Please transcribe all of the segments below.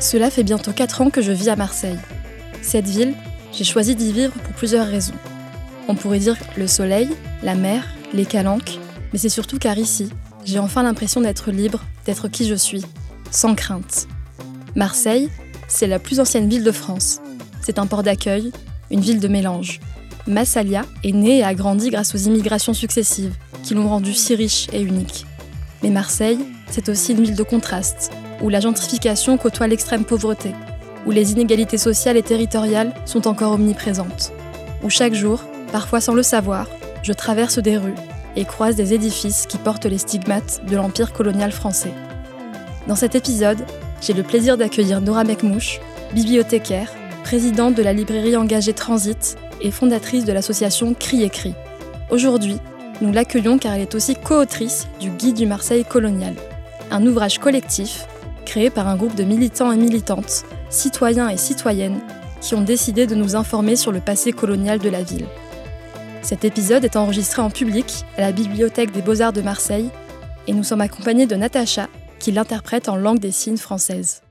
Cela fait bientôt 4 ans que je vis à Marseille. Cette ville, j'ai choisi d'y vivre pour plusieurs raisons. On pourrait dire le soleil, la mer, les calanques, mais c'est surtout car ici, j'ai enfin l'impression d'être libre, d'être qui je suis, sans crainte. Marseille, c'est la plus ancienne ville de France. C'est un port d'accueil, une ville de mélange. Massalia est née et a grandi grâce aux immigrations successives, qui l'ont rendue si riche et unique. Mais Marseille, c'est aussi une ville de contraste, où la gentrification côtoie l'extrême pauvreté, où les inégalités sociales et territoriales sont encore omniprésentes, où chaque jour, parfois sans le savoir, je traverse des rues et croise des édifices qui portent les stigmates de l'empire colonial français. Dans cet épisode, j'ai le plaisir d'accueillir Nora Mekmouche, bibliothécaire, présidente de la librairie engagée Transit et fondatrice de l'association Cri et. Aujourd'hui, nous l'accueillons car elle est aussi co-autrice du Guide du Marseille colonial, un ouvrage collectif créé par un groupe de militants et militantes, citoyens et citoyennes, qui ont décidé de nous informer sur le passé colonial de la ville. Cet épisode est enregistré en public à la Bibliothèque des Beaux-Arts de Marseille et nous sommes accompagnés de Natacha, qui l'interprète en langue des signes française.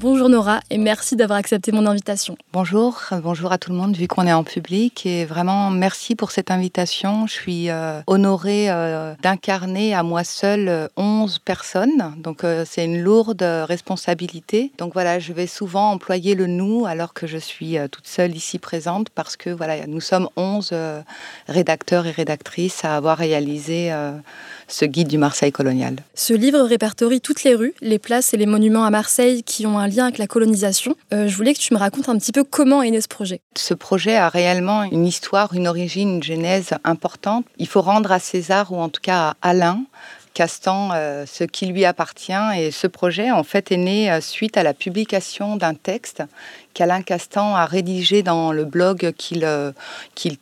Bonjour Nora et merci d'avoir accepté mon invitation. Bonjour, bonjour à tout le monde vu qu'on est en public et vraiment merci pour cette invitation. Je suis euh, honorée euh, d'incarner à moi seule 11 euh, personnes, donc c'est une lourde responsabilité. Donc voilà, je vais souvent employer le nous alors que je suis toute seule ici présente parce que voilà, nous sommes 11 rédacteurs et rédactrices à avoir réalisé ce guide du Marseille colonial. Ce livre répertorie toutes les rues, les places et les monuments à Marseille qui ont un avec la colonisation. Euh, je voulais que tu me racontes un petit peu comment est né ce projet. Ce projet a réellement une histoire, une origine, une genèse importante. Il faut rendre à César, ou en tout cas à Alain, Castan euh, ce qui lui appartient. Et ce projet, en fait, est né euh, suite à la publication d'un texte qu'Alain Castan a rédigé dans le blog qu'il euh,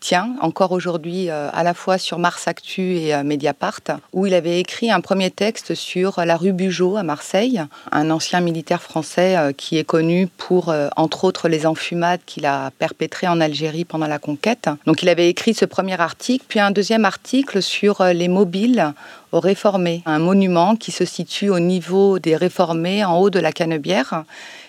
tient encore aujourd'hui euh, à la fois sur Mars Actu et euh, Mediapart, où il avait écrit un premier texte sur la rue Bugeaud à Marseille, un ancien militaire français qui est connu pour, entre autres, les enfumades qu'il a perpétrées en Algérie pendant la conquête. Donc il avait écrit ce premier article, puis un deuxième article sur les mobiles aux réformés, un monument qui se situe au niveau des réformés en haut de la Canebière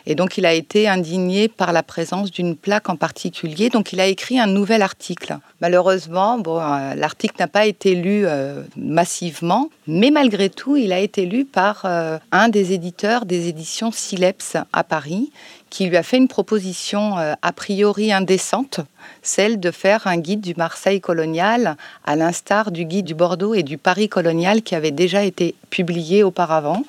et donc, il a été indigné par la présence d'une plaque en particulier. Donc, il a écrit un nouvel article. Malheureusement, euh, l'article n'a pas été lu euh, massivement, mais malgré tout, il a été lu par euh, un des éditeurs des éditions Sileps à Paris, qui lui a fait une proposition a priori indécente, celle de faire un guide du Marseille colonial, à l'instar du guide du Bordeaux et du Paris colonial qui avait déjà été publié auparavant.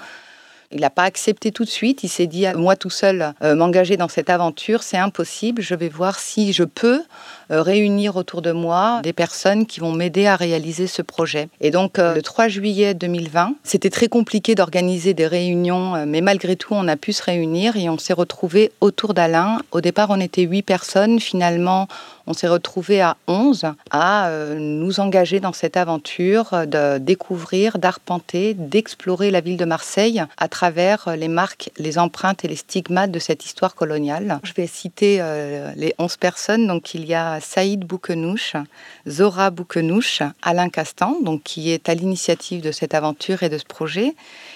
Il n'a pas accepté tout de suite. Il s'est dit, moi tout seul, euh, m'engager dans cette aventure, c'est impossible. Je vais voir si je peux euh, réunir autour de moi des personnes qui vont m'aider à réaliser ce projet. Et donc, euh, le 3 juillet 2020, c'était très compliqué d'organiser des réunions, mais malgré tout, on a pu se réunir et on s'est retrouvés autour d'Alain. Au départ, on était huit personnes. Finalement, on s'est retrouvés à 11 à euh, nous engager dans cette aventure de découvrir, d'arpenter, d'explorer la ville de Marseille à travers les marques, les empreintes et les stigmates de cette histoire coloniale. Je vais citer euh, les 11 personnes. Donc il y a Saïd Boukenouche, Zora Boukenouche, Alain Castan, donc qui est à l'initiative de cette aventure et de ce projet.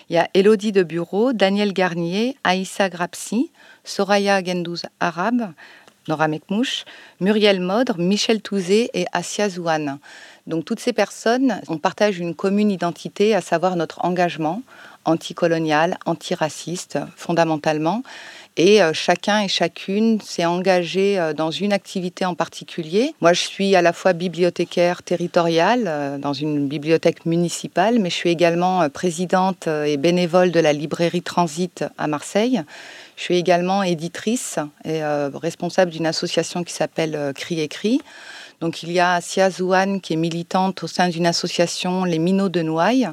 Il y a Elodie de Bureau, Daniel Garnier, Aïssa Grapsi, Soraya Gendouz Arabe, Nora Mekmouche, Muriel Modre, Michel Touzé et Asia Zouane. Donc toutes ces personnes, on partage une commune identité, à savoir notre engagement anticolonial, antiraciste, fondamentalement. Et euh, chacun et chacune s'est engagé euh, dans une activité en particulier. Moi, je suis à la fois bibliothécaire territoriale euh, dans une bibliothèque municipale, mais je suis également présidente et bénévole de la librairie Transit à Marseille. Je suis également éditrice et responsable d'une association qui s'appelle Cri Cri. Donc il y a Sia Zouane qui est militante au sein d'une association Les Minots de Noailles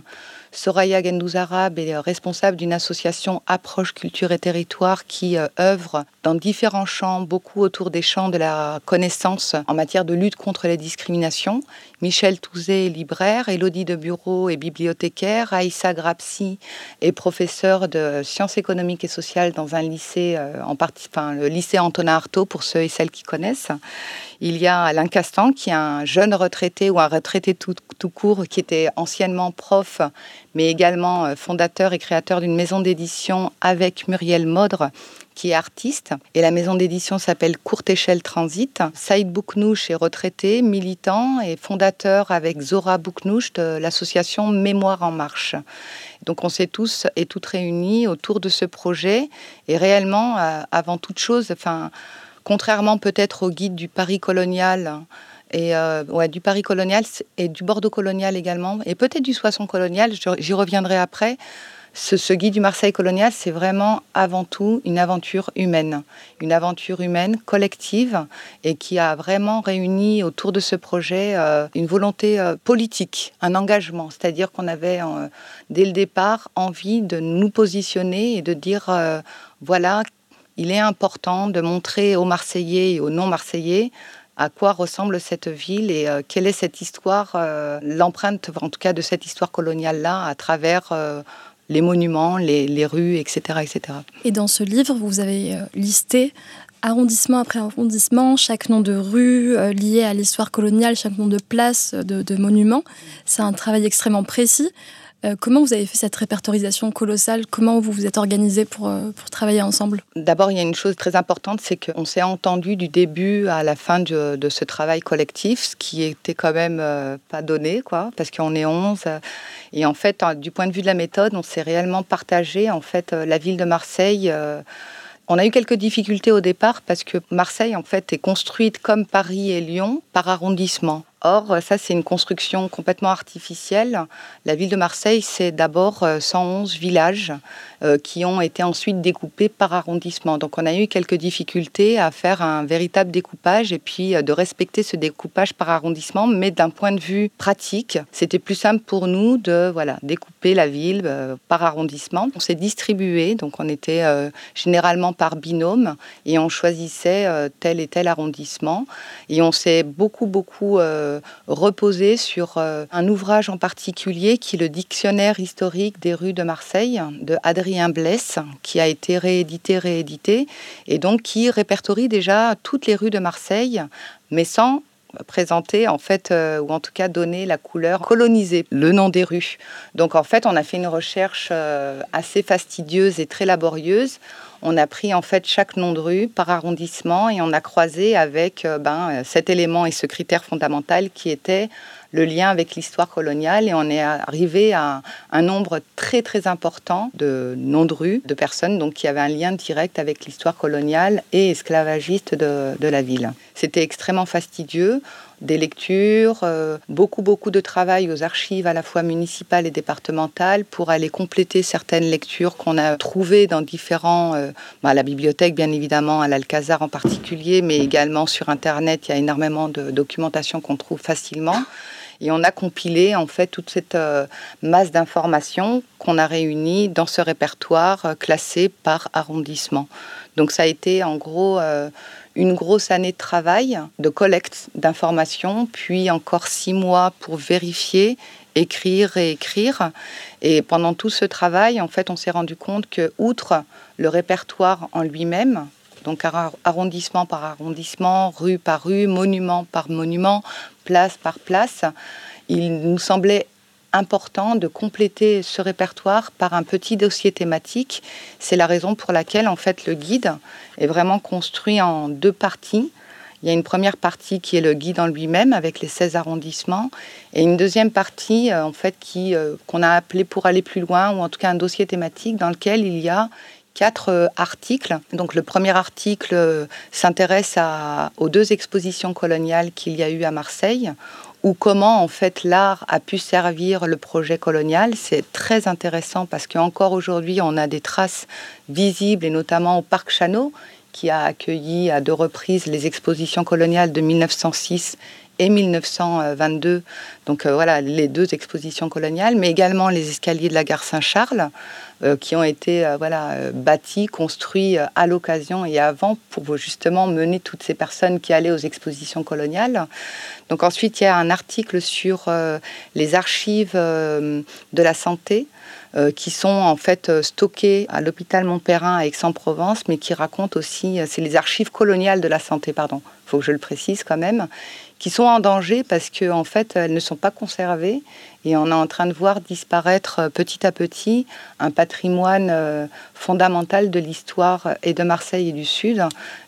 Soraya Gendouzarab est responsable d'une association Approche Culture et Territoire qui œuvre dans différents champs, beaucoup autour des champs de la connaissance en matière de lutte contre les discriminations. Michel Touzé est libraire, Elodie de Bureau est bibliothécaire, Aïssa Grapsi est professeur de sciences économiques et sociales dans un lycée, partie, enfin, le lycée Antonin Artaud pour ceux et celles qui connaissent. Il y a Alain Castan, qui est un jeune retraité ou un retraité tout, court, qui était anciennement prof, mais également euh, fondateur et créateur d'une maison d'édition avec Muriel Modre, qui est artiste. Et la maison d'édition s'appelle Courte Échelle Transit. Saïd Bouknouch est retraité, militant et fondateur avec Zora Bouknouch de l'association Mémoire en Marche. Donc on s'est tous et toutes réunis autour de ce projet. Et réellement, euh, avant toute chose, enfin, contrairement peut-être au guide du Paris colonial et euh, du Paris colonial et du Bordeaux colonial également, et peut-être du Soissons colonial, j'y reviendrai après. Ce, guide du Marseille colonial, c'est vraiment avant tout une aventure humaine, une aventure humaine collective et qui a vraiment réuni autour de ce projet euh, une volonté euh, politique, un engagement. C'est-à-dire qu'on avait dès le départ envie de nous positionner et de dire voilà il est important de montrer aux Marseillais et aux non-Marseillais à quoi ressemble cette ville et euh, quelle est cette histoire, euh, l'empreinte en tout cas de cette histoire coloniale-là à travers euh, les monuments, les, rues, etc., etc. Et dans ce livre, vous avez listé arrondissement après arrondissement, chaque nom de rue lié à l'histoire coloniale, chaque nom de place, de, de monument. C'est un travail extrêmement précis. Euh, comment vous avez fait cette répertorisation colossale? Comment vous vous êtes organisé pour, euh, pour travailler ensemble? D'abord, il y a une chose très importante, c'est qu'on s'est entendu du début à la fin de, ce travail collectif, ce qui était quand même euh, pas donné, quoi, parce qu'on est 11. Et en fait, du point de vue de la méthode, on s'est réellement partagé. En fait, la ville de Marseille on a eu quelques difficultés au départ parce que Marseille, en fait, est construite comme Paris et Lyon par arrondissement. Or, ça, c'est une construction complètement artificielle. La ville de Marseille, c'est d'abord 111 euh, villages euh, qui ont été ensuite découpés par arrondissement. Donc, on a eu quelques difficultés à faire un véritable découpage et puis euh, de respecter ce découpage par arrondissement. Mais d'un point de vue pratique, c'était plus simple pour nous de voilà, découper la ville par arrondissement. On s'est distribué, donc on était généralement par binôme et on choisissait tel et tel arrondissement. Et on s'est beaucoup, beaucoup reposer sur euh, un ouvrage en particulier qui est le Dictionnaire historique des rues de Marseille de Adrien Blesse, qui a été réédité, réédité, et donc qui répertorie déjà toutes les rues de Marseille, mais sans présenter en fait euh, ou en tout cas donner la couleur colonisée, le nom des rues. Donc en fait, on a fait une recherche assez fastidieuse et très laborieuse on a pris en fait chaque nom de rue par arrondissement et on a croisé avec euh, ben, cet élément et ce critère fondamental qui était le lien avec l'histoire coloniale et on est arrivé à un nombre très très important de noms de rue, de personnes donc qui avaient un lien direct avec l'histoire coloniale et esclavagiste de, de la ville. C'était extrêmement fastidieux des lectures, euh, beaucoup, beaucoup de travail aux archives à la fois municipales et départementales pour aller compléter certaines lectures qu'on a trouvées dans différents, euh, bah, à la bibliothèque bien évidemment, à l'Alcazar en particulier, mais également sur Internet, il y a énormément de documentation qu'on trouve facilement. Et on a compilé en fait toute cette euh, masse d'informations qu'on a réunies dans ce répertoire classé par arrondissement. Donc ça a été en gros une grosse année de travail, de collecte d'informations, puis encore six mois pour vérifier, écrire et écrire. Et pendant tout ce travail, en fait, on s'est rendu compte que, outre le répertoire en lui-même, donc arrondissement par arrondissement, rue par rue, monument par monument, place par place, il nous semblait important de compléter ce répertoire par un petit dossier thématique. C'est la raison pour laquelle en fait le guide est vraiment construit en deux parties. Il y a une première partie qui est le guide en lui-même avec les 16 arrondissements et une deuxième partie euh, en fait qui euh, qu'on a appelé pour aller plus loin ou en tout cas un dossier thématique dans lequel il y a quatre euh, articles. Donc le premier article s'intéresse aux deux expositions coloniales qu'il y a eu à Marseille ou comment en fait l'art a pu servir le projet colonial. C'est très intéressant parce qu'encore aujourd'hui, on a des traces visibles et notamment au Parc Chanot qui a accueilli à deux reprises les expositions coloniales de 1906 et 1922. Donc voilà, les deux expositions coloniales, mais également les escaliers de la gare Saint-Charles, qui ont été voilà, bâtis, construits à l'occasion et avant pour justement mener toutes ces personnes qui allaient aux expositions coloniales. Donc ensuite, il y a un article sur les archives de la santé euh, qui sont en fait euh, stockés à l'hôpital Montperrin à Aix-en-Provence, mais qui racontent aussi, euh, c'est les archives coloniales de la santé, pardon, il faut que je le précise quand même, qui sont en danger parce qu'en en fait, elles ne sont pas conservées et on est en train de voir disparaître petit à petit un patrimoine fondamental de l'histoire et de Marseille et du Sud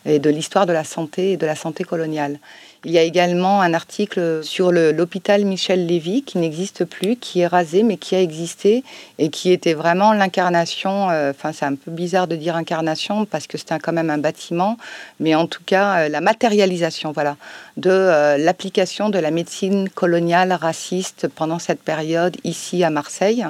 et de l'histoire de la santé et de la santé coloniale. Il y a également un article sur l'hôpital Michel Lévy qui n'existe plus, qui est rasé, mais qui a existé et qui était vraiment l'incarnation. Euh, enfin, c'est un peu bizarre de dire incarnation parce que c'était quand même un bâtiment, mais en tout cas euh, la matérialisation, voilà, de euh, l'application de la médecine coloniale raciste pendant cette période ici à Marseille.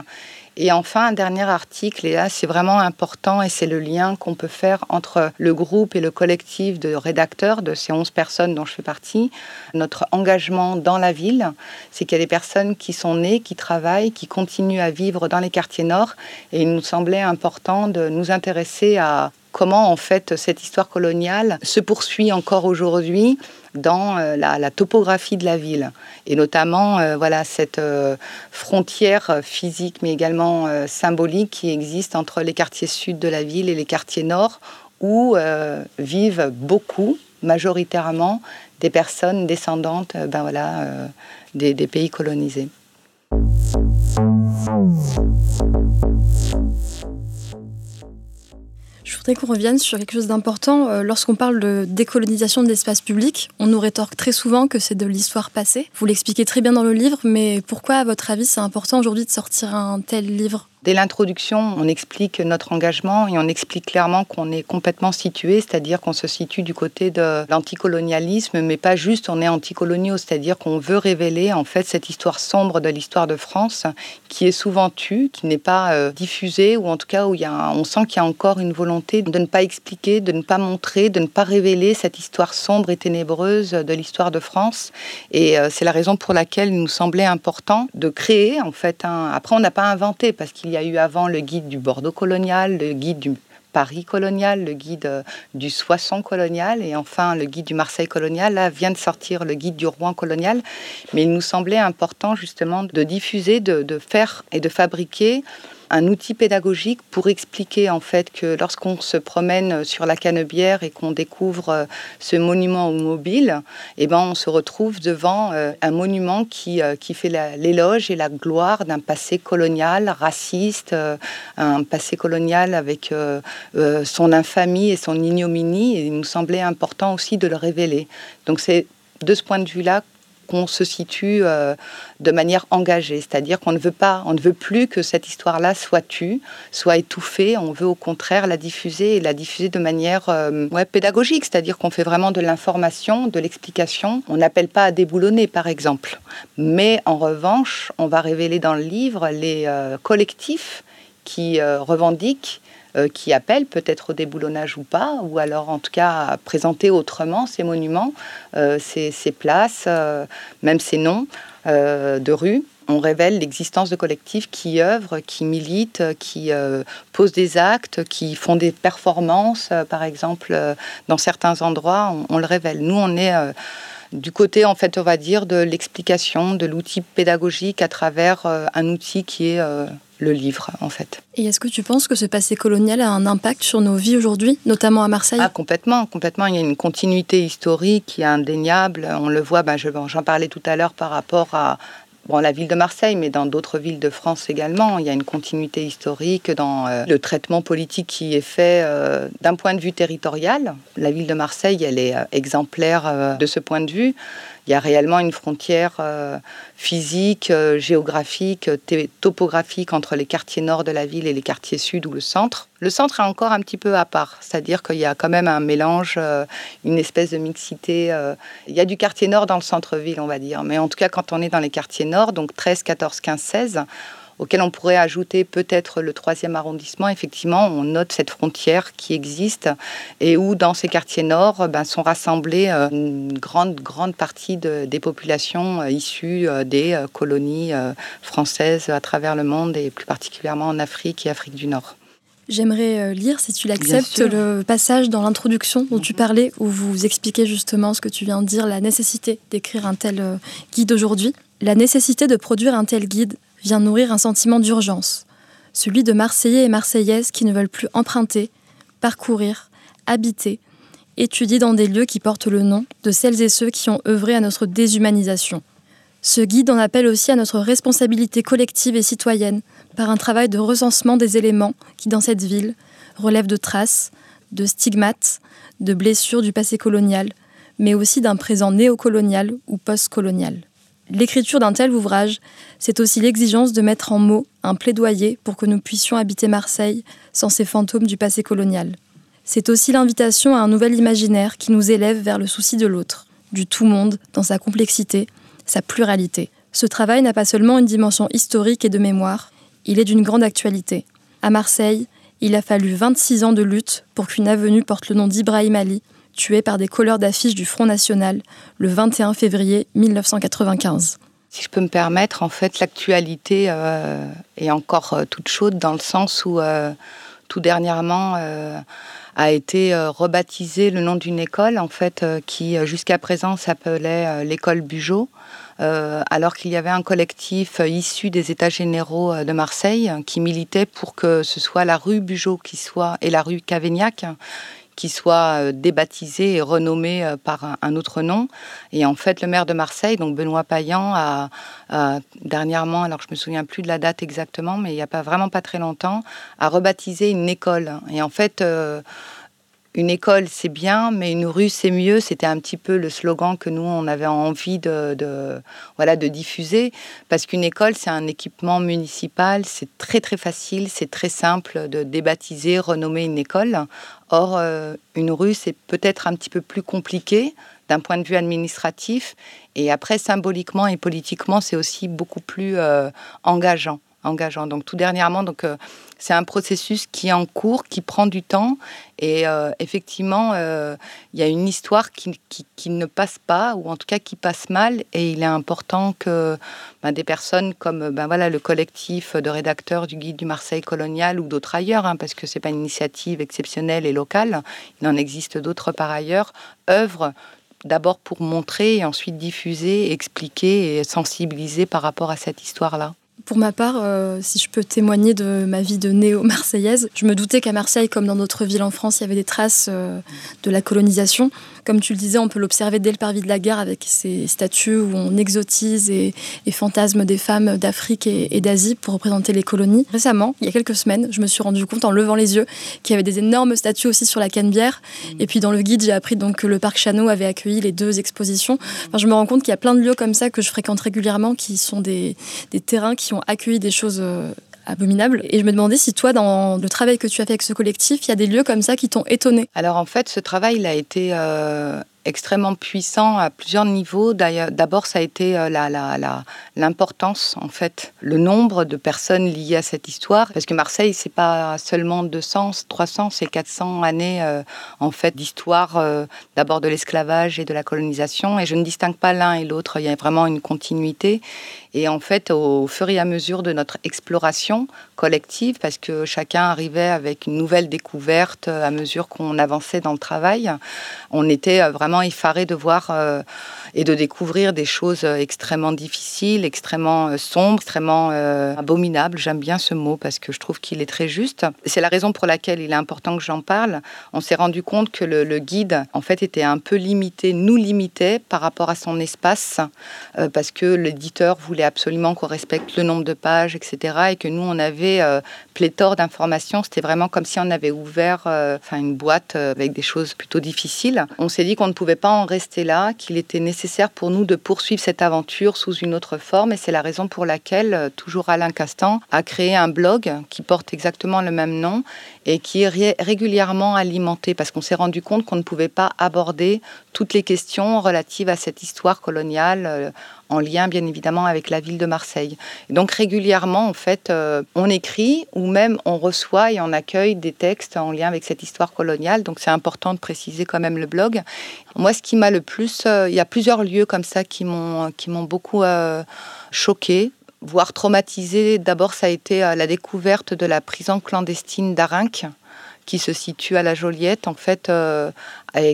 Et enfin, un dernier article, et là c'est vraiment important, et c'est le lien qu'on peut faire entre le groupe et le collectif de rédacteurs de ces 11 personnes dont je fais partie. Notre engagement dans la ville, c'est qu'il y a des personnes qui sont nées, qui travaillent, qui continuent à vivre dans les quartiers nord, et il nous semblait important de nous intéresser à comment en fait cette histoire coloniale se poursuit encore aujourd'hui dans euh, la, topographie de la ville et notamment euh, voilà cette euh, frontière physique mais également symbolique qui existe entre les quartiers sud de la ville et les quartiers nord où vivent beaucoup majoritairement des personnes descendantes ben voilà, des pays colonisés. Voudrais qu'on revienne sur quelque chose d'important. Euh, lorsqu'on parle de décolonisation de l'espace public, on nous rétorque très souvent que c'est de l'histoire passée. Vous l'expliquez très bien dans le livre, mais pourquoi, à votre avis, c'est important aujourd'hui de sortir un tel livre? Dès l'introduction, on explique notre engagement et on explique clairement qu'on est complètement situé, c'est-à-dire qu'on se situe du côté de l'anticolonialisme, mais pas juste on est anticoloniaux, c'est-à-dire qu'on veut révéler en fait cette histoire sombre de l'histoire de France qui est souvent tue, qui n'est pas euh, diffusée, ou en tout cas où il y a on sent qu'il y a encore une volonté de ne pas expliquer, de ne pas montrer, de ne pas révéler cette histoire sombre et ténébreuse de l'histoire de France. Et euh, c'est la raison pour laquelle il nous semblait important de créer en fait un... Après, on n'a pas inventé parce qu'il il y a eu avant le guide du Bordeaux colonial, le guide du Paris colonial, le guide euh, du Soissons colonial et enfin le guide du Marseille colonial. Là vient de sortir le guide du Rouen colonial. Mais il nous semblait important justement de diffuser, de faire et de fabriquer un outil pédagogique pour expliquer en fait que lorsqu'on se promène sur la Canebière et qu'on découvre euh, ce monument mobile, eh ben on se retrouve devant euh, un monument qui, euh, qui fait l'éloge et la gloire d'un passé colonial, raciste, un passé colonial avec son infamie et son ignominie. Il nous semblait important aussi de le révéler. Donc c'est de ce point de vue-là qu'on se situe euh, de manière engagée, c'est-à-dire qu'on ne veut pas, on ne veut plus que cette histoire-là soit tue, soit étouffée. On veut au contraire la diffuser et la diffuser de manière euh, pédagogique, c'est-à-dire qu'on fait vraiment de l'information, de l'explication. On n'appelle pas à déboulonner, par exemple, mais en revanche, on va révéler dans le livre les euh, collectifs qui revendiquent euh, qui appellent peut-être au déboulonnage ou pas, ou alors en tout cas à présenter autrement ces monuments, euh, ces, places, euh, même ces noms de rues on révèle l'existence de collectifs qui œuvrent, qui militent, qui posent des actes, qui font des performances, par exemple, dans certains endroits, on, le révèle. Nous, on est du côté, en fait, on va dire, de l'explication, de l'outil pédagogique à travers un outil qui est le livre, en fait. Et est-ce que tu penses que ce passé colonial a un impact sur nos vies aujourd'hui, notamment à Marseille Ah, complètement, complètement. Il y a une continuité historique qui est indéniable. On le voit, ben, j'en parlais tout à l'heure par rapport à, Bon, la ville de Marseille, mais dans d'autres villes de France également, il y a une continuité historique dans euh, le traitement politique qui est fait euh, d'un point de vue territorial. La ville de Marseille, elle est euh, exemplaire de ce point de vue il y a réellement une frontière euh, physique, euh, géographique, topographique entre les quartiers nord de la ville et les quartiers sud ou le centre. Le centre est encore un petit peu à part, c'est-à-dire qu'il y a quand même un mélange, euh, une espèce de mixité. il y a du quartier nord dans le centre-ville, on va dire, mais en tout cas quand on est dans les quartiers nord, donc 13, 14, 15, 16, auquel on pourrait ajouter peut-être le troisième arrondissement, effectivement, on note cette frontière qui existe et où dans ces quartiers nord ben, sont rassemblées euh, une grande, grande partie des populations euh, issues euh, des colonies françaises à travers le monde et plus particulièrement en Afrique et Afrique du Nord. J'aimerais lire, si tu l'acceptes, le passage dans l'introduction dont tu mhm. parlais, où vous expliquez justement ce que tu viens de dire, la nécessité d'écrire un tel guide aujourd'hui. La nécessité de produire un tel guide vient nourrir un sentiment d'urgence, celui de Marseillais et Marseillaises qui ne veulent plus emprunter, parcourir, habiter, étudier dans des lieux qui portent le nom de celles et ceux qui ont œuvré à notre déshumanisation. Ce guide en appelle aussi à notre responsabilité collective et citoyenne par un travail de recensement des éléments qui, dans cette ville, relèvent de traces, de stigmates, de blessures du passé colonial, mais aussi d'un présent néocolonial ou postcolonial. L'écriture d'un tel ouvrage, c'est aussi l'exigence de mettre en mots un plaidoyer pour que nous puissions habiter Marseille sans ces fantômes du passé colonial. C'est aussi l'invitation à un nouvel imaginaire qui nous élève vers le souci de l'autre, du tout monde dans sa complexité, sa pluralité. Ce travail n'a pas seulement une dimension historique et de mémoire, il est d'une grande actualité. À Marseille, il a fallu 26 ans de lutte pour qu'une avenue porte le nom d'Ibrahim Ali, tué par des colleurs d'affiches du Front National le 21 février 1995. Si je peux me permettre, en fait, l'actualité euh, est encore euh, toute chaude dans le sens où euh, tout dernièrement a été rebaptisé le nom d'une école, en fait, qui jusqu'à présent s'appelait l'école Bugeaud. alors qu'il y avait un collectif issu des États généraux de Marseille qui militait pour que ce soit la rue Bugeaud qui soit et la rue Cavaignac qui soit euh, débaptisé et renommé euh, par un, autre nom. Et en fait, le maire de Marseille, donc Benoît Payan, a, dernièrement, alors je me souviens plus de la date exactement, mais il n'y a pas vraiment pas très longtemps, a rebaptisé une école. Et en fait, euh, une école, c'est bien, mais une rue, c'est mieux. C'était un petit peu le slogan que nous, on avait envie de, voilà, de diffuser. Parce qu'une école, c'est un équipement municipal. C'est très, très facile, c'est très simple de débaptiser, renommer une école. Or, euh, une rue, c'est peut-être un petit peu plus compliqué d'un point de vue administratif. Et après, symboliquement et politiquement, c'est aussi beaucoup plus euh, engageant engageant. Donc tout dernièrement, donc euh, c'est un processus qui est en cours, qui prend du temps, et euh, effectivement, euh, il y a une histoire qui, ne passe pas, ou en tout cas qui passe mal, et il est important que ben, des personnes comme ben, voilà le collectif de rédacteurs du guide du Marseille colonial ou d'autres ailleurs, hein, parce que c'est pas une initiative exceptionnelle et locale, il en existe d'autres par ailleurs, œuvrent d'abord pour montrer et ensuite diffuser, expliquer et sensibiliser par rapport à cette histoire-là. Pour ma part, euh, si je peux témoigner de ma vie de néo-marseillaise, je me doutais qu'à Marseille, comme dans d'autres villes en France, il y avait des traces euh, de la colonisation. Comme tu le disais, on peut l'observer dès le parvis de la gare avec ces statues où on exotise et, fantasme des femmes d'Afrique et, d'Asie pour représenter les colonies. Récemment, il y a quelques semaines, je me suis rendu compte en levant les yeux qu'il y avait des énormes statues aussi sur la Canebière. Mmh. Et puis dans le guide, j'ai appris donc que le parc Chano avait accueilli les deux expositions. Enfin, je me rends compte qu'il y a plein de lieux comme ça que je fréquente régulièrement qui sont des, des terrains qui ont accueilli des choses euh, abominable. Et je me demandais si toi, dans le travail que tu as fait avec ce collectif, il y a des lieux comme ça qui t'ont étonné. Alors en fait, ce travail, il a été euh, extrêmement puissant à plusieurs niveaux. D'abord, ça a été euh, l'importance, en fait, le nombre de personnes liées à cette histoire. Parce que Marseille, c'est pas seulement 200, 300, c'est 400 années, euh, en fait, d'histoire, d'abord de l'esclavage et de la colonisation. Et je ne distingue pas l'un et l'autre. Il y a vraiment une continuité. Et en fait, au fur et à mesure de notre exploration collective, parce que chacun arrivait avec une nouvelle découverte à mesure qu'on avançait dans le travail, on était vraiment effaré de voir euh, et de découvrir des choses extrêmement difficiles, extrêmement euh, sombres, extrêmement euh, abominables. J'aime bien ce mot parce que je trouve qu'il est très juste. C'est la raison pour laquelle il est important que j'en parle. On s'est rendu compte que le, guide, en fait, était un peu limité, nous limitait par rapport à son espace, parce que l'éditeur voulait absolument qu'on respecte le nombre de pages, etc. Et que nous, on avait euh, pléthore d'informations. C'était vraiment comme si on avait ouvert euh, enfin une boîte euh, avec des choses plutôt difficiles. On s'est dit qu'on ne pouvait pas en rester là, qu'il était nécessaire pour nous de poursuivre cette aventure sous une autre forme. Et c'est la raison pour laquelle, toujours Alain Castan, a créé un blog qui porte exactement le même nom et qui est régulièrement alimenté parce qu'on s'est rendu compte qu'on ne pouvait pas aborder toutes les questions relatives à cette histoire coloniale euh, en lien bien évidemment avec la ville de Marseille. donc régulièrement en fait euh, on écrit ou même on reçoit et on accueille des textes en lien avec cette histoire coloniale. Donc c'est important de préciser quand même le blog. Moi ce qui m'a le plus, euh, il y a plusieurs lieux comme ça qui m'ont qui m'ont beaucoup choqué voire traumatisé. D'abord, ça a été la découverte de la prison clandestine d'Arinque, qui se situe à la Joliette, en fait, euh,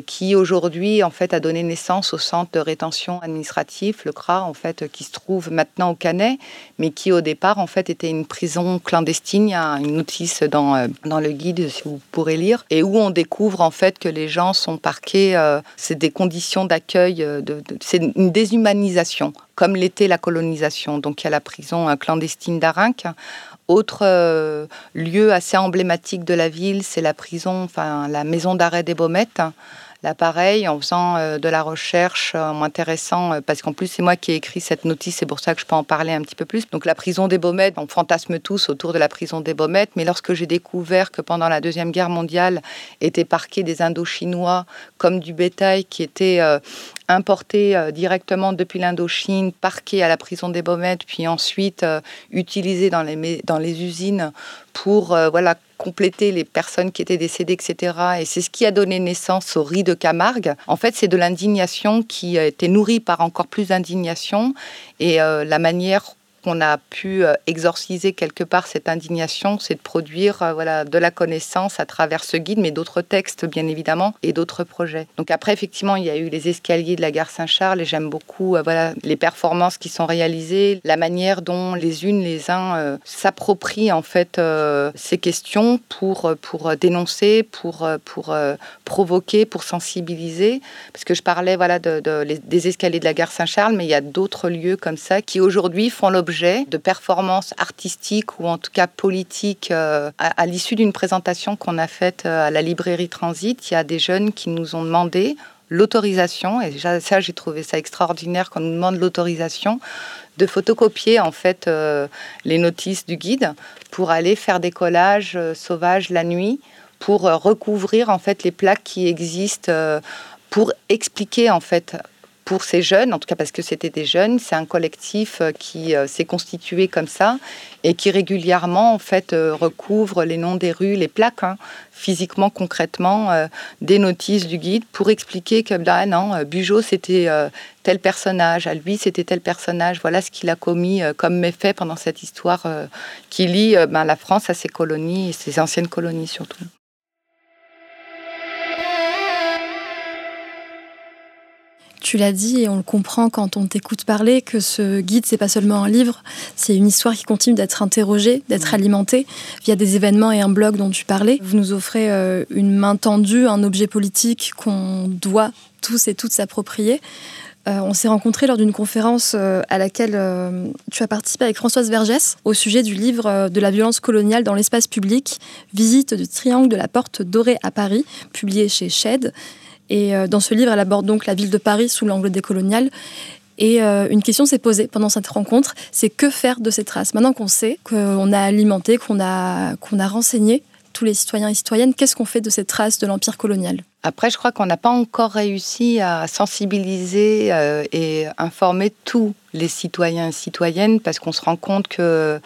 qui aujourd'hui en fait a donné naissance au centre de rétention administratif, le CRA, en fait, qui se trouve maintenant au Canet, mais qui au départ en fait était une prison clandestine. Il y a une notice dans, euh, dans le guide, si vous pourrez lire, et où on découvre en fait que les gens sont parqués. Euh, c'est des conditions d'accueil, de, c'est une déshumanisation, comme l'était la colonisation. Donc il y a la prison clandestine d'Arinque autre euh, lieu assez emblématique de la ville, c'est la prison, enfin la maison d'arrêt des Baumettes. Là, pareil, en faisant euh, de la recherche euh, intéressant, parce qu'en plus, c'est moi qui ai écrit cette notice, c'est pour ça que je peux en parler un petit peu plus. Donc, la prison des Baumettes, on fantasme tous autour de la prison des Baumettes, mais lorsque j'ai découvert que pendant la Deuxième Guerre mondiale étaient parqués des Indochinois comme du bétail qui était importés euh, directement depuis l'Indochine, parqués à la prison des Baumettes, puis ensuite euh, utilisés dans les, dans les usines pour euh, voilà, compléter les personnes qui étaient décédées, etc. Et c'est ce qui a donné naissance au riz de Camargue. En fait, c'est de l'indignation qui a été nourrie par encore plus d'indignation. Et la manière qu'on a pu euh, exorciser quelque part cette indignation, c'est de produire euh, voilà, de la connaissance à travers ce guide, mais d'autres textes, bien évidemment, et d'autres projets. Donc après, effectivement, il y a eu les escaliers de la gare Saint-Charles, et j'aime beaucoup euh, voilà, les performances qui sont réalisées, la manière dont les unes, les uns s'approprient en fait ces questions pour, pour dénoncer, pour, pour provoquer, pour sensibiliser. Parce que je parlais voilà, de, des escaliers de la gare Saint-Charles, mais il y a d'autres lieux comme ça qui aujourd'hui font l'objet de performance artistique ou en tout cas politique euh, à, l'issue d'une présentation qu'on a faite euh, à la librairie Transit. Il y a des jeunes qui nous ont demandé l'autorisation, et déjà ça j'ai trouvé ça extraordinaire qu'on nous demande l'autorisation de photocopier en fait euh, les notices du guide pour aller faire des collages sauvages la nuit pour recouvrir en fait les plaques qui existent pour expliquer en fait pour ces jeunes, en tout cas parce que c'était des jeunes, c'est un collectif euh, qui euh, s'est constitué comme ça et qui régulièrement en fait euh, recouvre les noms des rues, les plaques, hein, physiquement, concrètement, des notices du guide pour expliquer que là, non, Bugeaud c'était tel personnage, à lui c'était tel personnage, voilà ce qu'il a commis comme méfait pendant cette histoire qui lie ben, la France à ses colonies et ses anciennes colonies surtout. Tu l'as dit et on le comprend quand on t'écoute parler que ce guide c'est pas seulement un livre, c'est une histoire qui continue d'être interrogée, d'être alimentée via des événements et un blog dont tu parlais. Vous nous offrez euh, une main tendue, un objet politique qu'on doit tous et toutes s'approprier. Euh, on s'est rencontrés lors d'une conférence euh, à laquelle tu as participé avec Françoise Vergès au sujet du livre de la violence coloniale dans l'espace public, Visite du triangle de la porte dorée à Paris, publié chez Shed. Et euh, dans ce livre, elle aborde donc la ville de Paris sous l'angle décolonial. Et euh, une question s'est posée pendant cette rencontre, c'est que faire de ces traces? Maintenant qu'on sait, qu'on a alimenté, qu'on a, qu'on a renseigné tous les citoyens et citoyennes, qu'est-ce qu'on fait de ces traces de l'empire colonial? Après, je crois qu'on n'a pas encore réussi à sensibiliser euh, et informer tous les citoyens et citoyennes, parce qu'on se rend compte que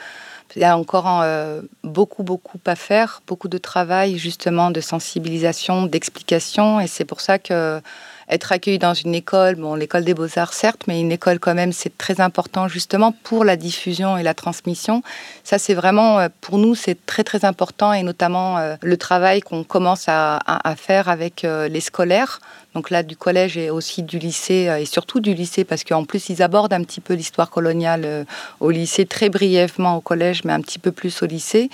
il y a encore euh, beaucoup, beaucoup à faire, beaucoup de travail justement de sensibilisation, d'explication. Et c'est pour ça que être accueilli dans une école, bon, l'école des beaux-arts certes, mais une école quand même, c'est très important justement pour la diffusion et la transmission. Ça, c'est vraiment, euh, pour nous, c'est très très important et notamment euh, le travail qu'on commence à, faire avec euh, les scolaires. Donc là, du collège et aussi du lycée, et surtout du lycée, parce qu'en plus, ils abordent un petit peu l'histoire coloniale au lycée, très brièvement au collège, mais un petit peu plus au lycée.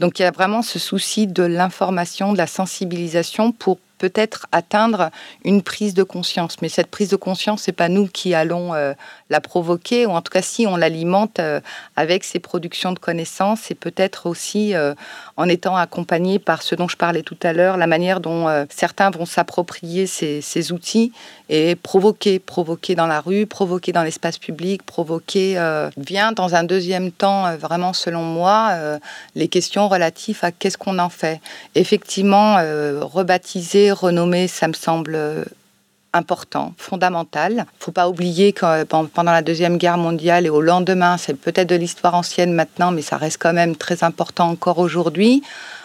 Donc il y a vraiment ce souci de l'information, de la sensibilisation pour peut-être atteindre une prise de conscience. Mais cette prise de conscience, c'est pas nous qui allons euh, la provoquer, ou en tout cas si on l'alimente euh, avec ces productions de connaissances, et peut-être aussi euh, en étant accompagné par ce dont je parlais tout à l'heure, la manière dont certains vont s'approprier ces, ces, outils et provoquer, provoquer dans la rue, provoquer dans l'espace public, provoquer vient dans un deuxième temps, vraiment selon moi, les questions relatives à qu'est-ce qu'on en fait. Effectivement, rebaptiser renommée, ça me semble euh, important, fondamental. Faut pas oublier que euh, pendant la Deuxième Guerre mondiale et au lendemain, c'est peut-être de l'histoire ancienne maintenant, mais ça reste quand même très important encore aujourd'hui.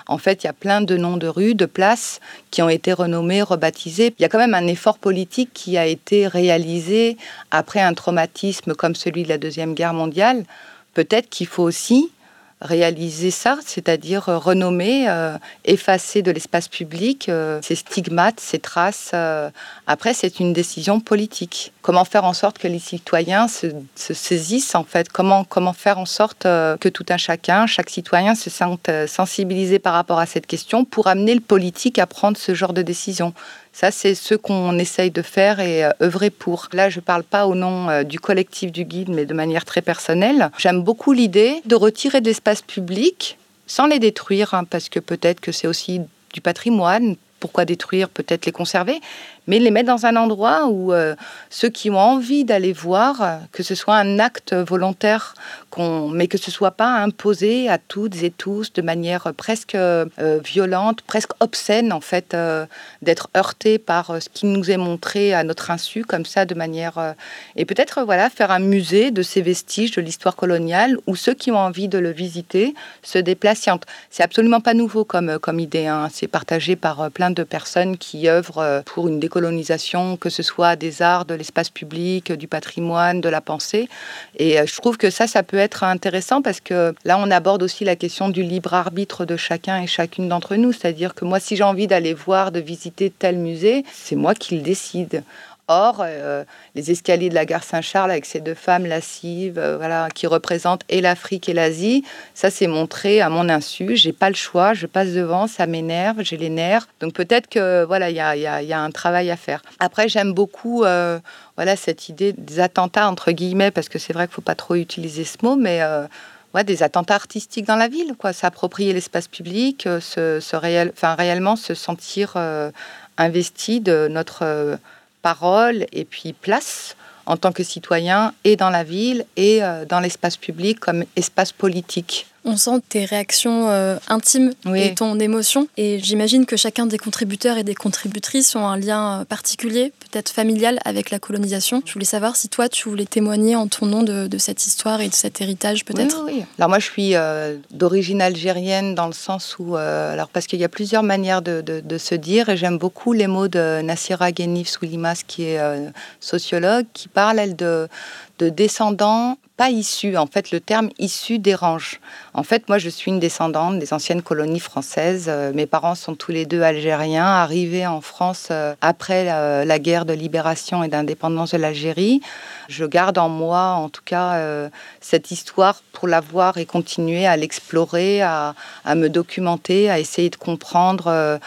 En fait, il y a plein de noms de rues, de places qui ont été renommés, rebaptisés. Il y a quand même un effort politique qui a été réalisé après un traumatisme comme celui de la Deuxième Guerre mondiale. Peut-être qu'il faut aussi réaliser ça, c'est-à-dire euh, renommer, euh, effacer de l'espace public euh, ces stigmates, ces traces. Après, c'est une décision politique. Comment faire en sorte que les citoyens se, saisissent, en fait? Comment, comment faire en sorte que tout un chacun, chaque citoyen se sente sensibilisé par rapport à cette question pour amener le politique à prendre ce genre de décision? Ça, c'est ce qu'on essaye de faire et œuvrer pour. Là, je ne parle pas au nom du collectif du guide, mais de manière très personnelle. J'aime beaucoup l'idée de retirer de l'espace public sans les détruire, hein, parce que peut-être que c'est aussi du patrimoine. Pourquoi détruire? Peut-être les conserver mais les mettre dans un endroit où euh, ceux qui ont envie d'aller voir, que ce soit un acte volontaire, mais que ce soit pas imposé à toutes et tous de manière presque euh, violente, presque obscène en fait, euh, d'être heurté par ce qui nous est montré à notre insu comme ça de manière et peut-être voilà faire un musée de ces vestiges de l'histoire coloniale où ceux qui ont envie de le visiter se déplacent. C'est absolument pas nouveau comme comme idée, hein. c'est partagé par plein de personnes qui œuvrent pour une décoration colonisation, que ce soit des arts, de l'espace public, du patrimoine, de la pensée. Et euh, je trouve que ça, ça peut être intéressant parce que là, on aborde aussi la question du libre arbitre de chacun et chacune d'entre nous. C'est-à-dire que moi, si j'ai envie d'aller voir, de visiter tel musée, c'est moi qui le décide. Or, euh, les escaliers de la gare Saint-Charles avec ces deux femmes lascives, euh, voilà, qui représentent et l'Afrique et l'Asie, ça c'est montré à mon insu. J'ai pas le choix, je passe devant, ça m'énerve, j'ai les nerfs. Donc peut-être que voilà, il y a, un travail à faire. Après, j'aime beaucoup euh, voilà cette idée des attentats entre guillemets, parce que c'est vrai qu'il faut pas trop utiliser ce mot, mais Ouais, des attentats artistiques dans la ville, quoi. S'approprier l'espace public, se, réel, enfin, réellement se sentir investi de notre parole et puis place en tant que citoyen et dans la ville et euh, dans l'espace public comme espace politique. On sent tes réactions euh, intimes et ton émotion. Et j'imagine que chacun des contributeurs et des contributrices ont un lien euh, particulier, peut-être familial, avec la colonisation. Je voulais savoir si toi, tu voulais témoigner en ton nom de, cette histoire et de cet héritage, peut-être. Oui, Alors moi, je suis euh, d'origine algérienne dans le sens où, alors parce qu'il y a plusieurs manières de, de, se dire, et j'aime beaucoup les mots de Nassira Ghenif Soulimas, qui est sociologue, qui parle elle de de descendants pas issus. En fait, le terme issu dérange. En fait, moi, je suis une descendante des anciennes colonies françaises. Euh, mes parents sont tous les deux algériens, arrivés en France euh, après la, guerre de libération et d'indépendance de l'Algérie. Je garde en moi, en tout cas, euh, cette histoire pour la voir et continuer à l'explorer, à, à, me documenter, à essayer de comprendre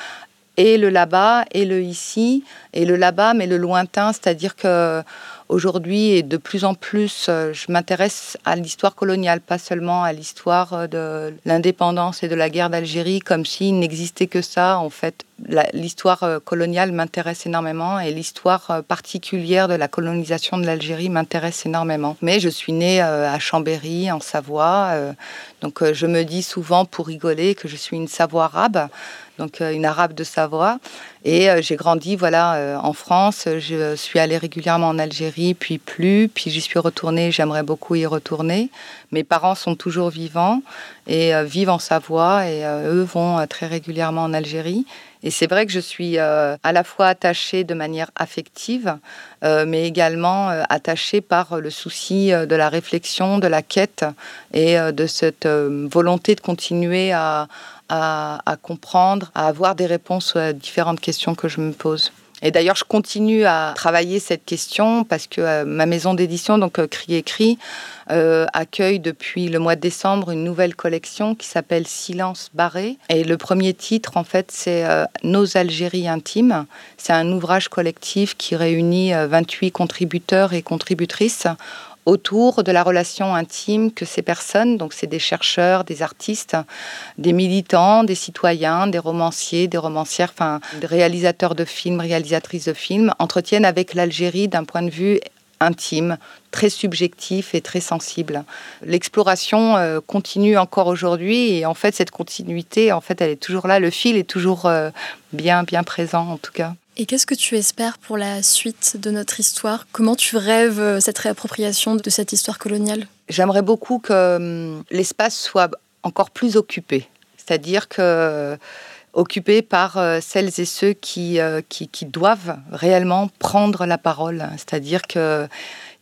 et le là-bas et le ici, et le là-bas, mais le lointain, c'est-à-dire que aujourd'hui et de plus en plus, euh, je m'intéresse à l'histoire coloniale, pas seulement à l'histoire euh, de l'indépendance et de la guerre d'Algérie, comme s'il n'existait que ça. En fait, l'histoire euh, coloniale m'intéresse énormément et l'histoire particulière de la colonisation de l'Algérie m'intéresse énormément. Mais je suis née à Chambéry, en Savoie, donc je me dis souvent pour rigoler que je suis une Savoie arabe donc une arabe de Savoie. Et j'ai grandi voilà en France. Je suis allée régulièrement en Algérie puis plus, puis j'y suis retournée, j'aimerais beaucoup y retourner. Mes parents sont toujours vivants et euh, vivent en Savoie et euh, eux vont euh, très régulièrement en Algérie. Et c'est vrai que je suis à la fois attachée de manière affective, mais également attachée par le souci de la réflexion, de la quête et de cette volonté de continuer à, à, comprendre, à avoir des réponses aux différentes questions que je me pose. Et d'ailleurs, je continue à travailler cette question parce que euh, ma maison d'édition, donc euh, Cri Écrit, euh, accueille depuis le mois de décembre une nouvelle collection qui s'appelle Silence barré. Et le premier titre, en fait, c'est Nos Algéries intimes. C'est un ouvrage collectif qui réunit 28 contributeurs et contributrices autour de la relation intime que ces personnes, donc c'est des chercheurs, des artistes, des militants, des citoyens, des romanciers, des romancières, enfin des réalisateurs de films, réalisatrices de films, entretiennent avec l'Algérie d'un point de vue intime, très subjectif et très sensible. L'exploration euh, continue encore aujourd'hui et en fait cette continuité, en fait, elle est toujours là. Le fil est toujours euh, bien, bien présent en tout cas. Et qu'est-ce que tu espères pour la suite de notre histoire? Comment tu rêves euh, cette réappropriation de cette histoire coloniale? J'aimerais beaucoup que hum, l'espace soit encore plus occupé. C'est-à-dire que occupé par euh, celles et ceux euh, qui, qui doivent réellement prendre la parole. C'est-à-dire que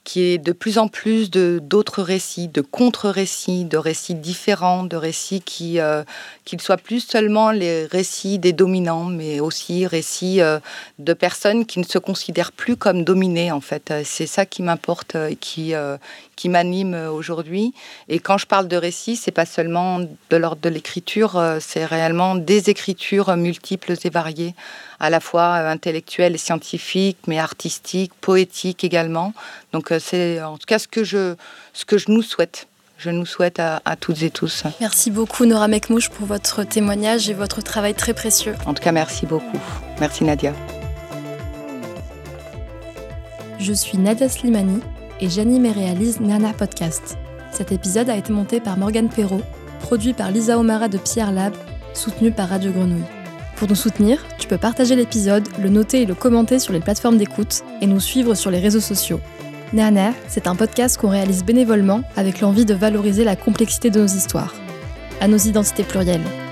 qui est de plus en plus de d'autres récits, de contre-récits, de récits différents, de récits qui euh, qu'ils soient plus seulement les récits des dominants, mais aussi récits euh, de personnes qui ne se considèrent plus comme dominées en fait. C'est ça qui m'importe et qui euh, qui m'anime aujourd'hui. Et quand je parle de récits, c'est pas seulement de l'ordre de l'écriture, c'est réellement des écritures multiples et variées, à la fois intellectuelles et scientifiques, mais artistiques, poétiques également. Donc euh, c'est en tout cas ce que je, ce que je nous souhaite. Je nous souhaite à, toutes et tous. Merci beaucoup Nora Mekmouche pour votre témoignage et votre travail très précieux. En tout cas, merci beaucoup. Merci Nadia. Je suis Nadia Slimani et j'anime et réalise Nana Podcast. Cet épisode a été monté par Morgane Perrault, produit par Lisa Omara de Pierre Lab, soutenu par Radio Grenouille. Pour nous soutenir, tu peux partager l'épisode, le noter et le commenter sur les plateformes d'écoute et nous suivre sur les réseaux sociaux. Nana, c'est un podcast qu'on réalise bénévolement avec l'envie de valoriser la complexité de nos histoires, à nos identités plurielles.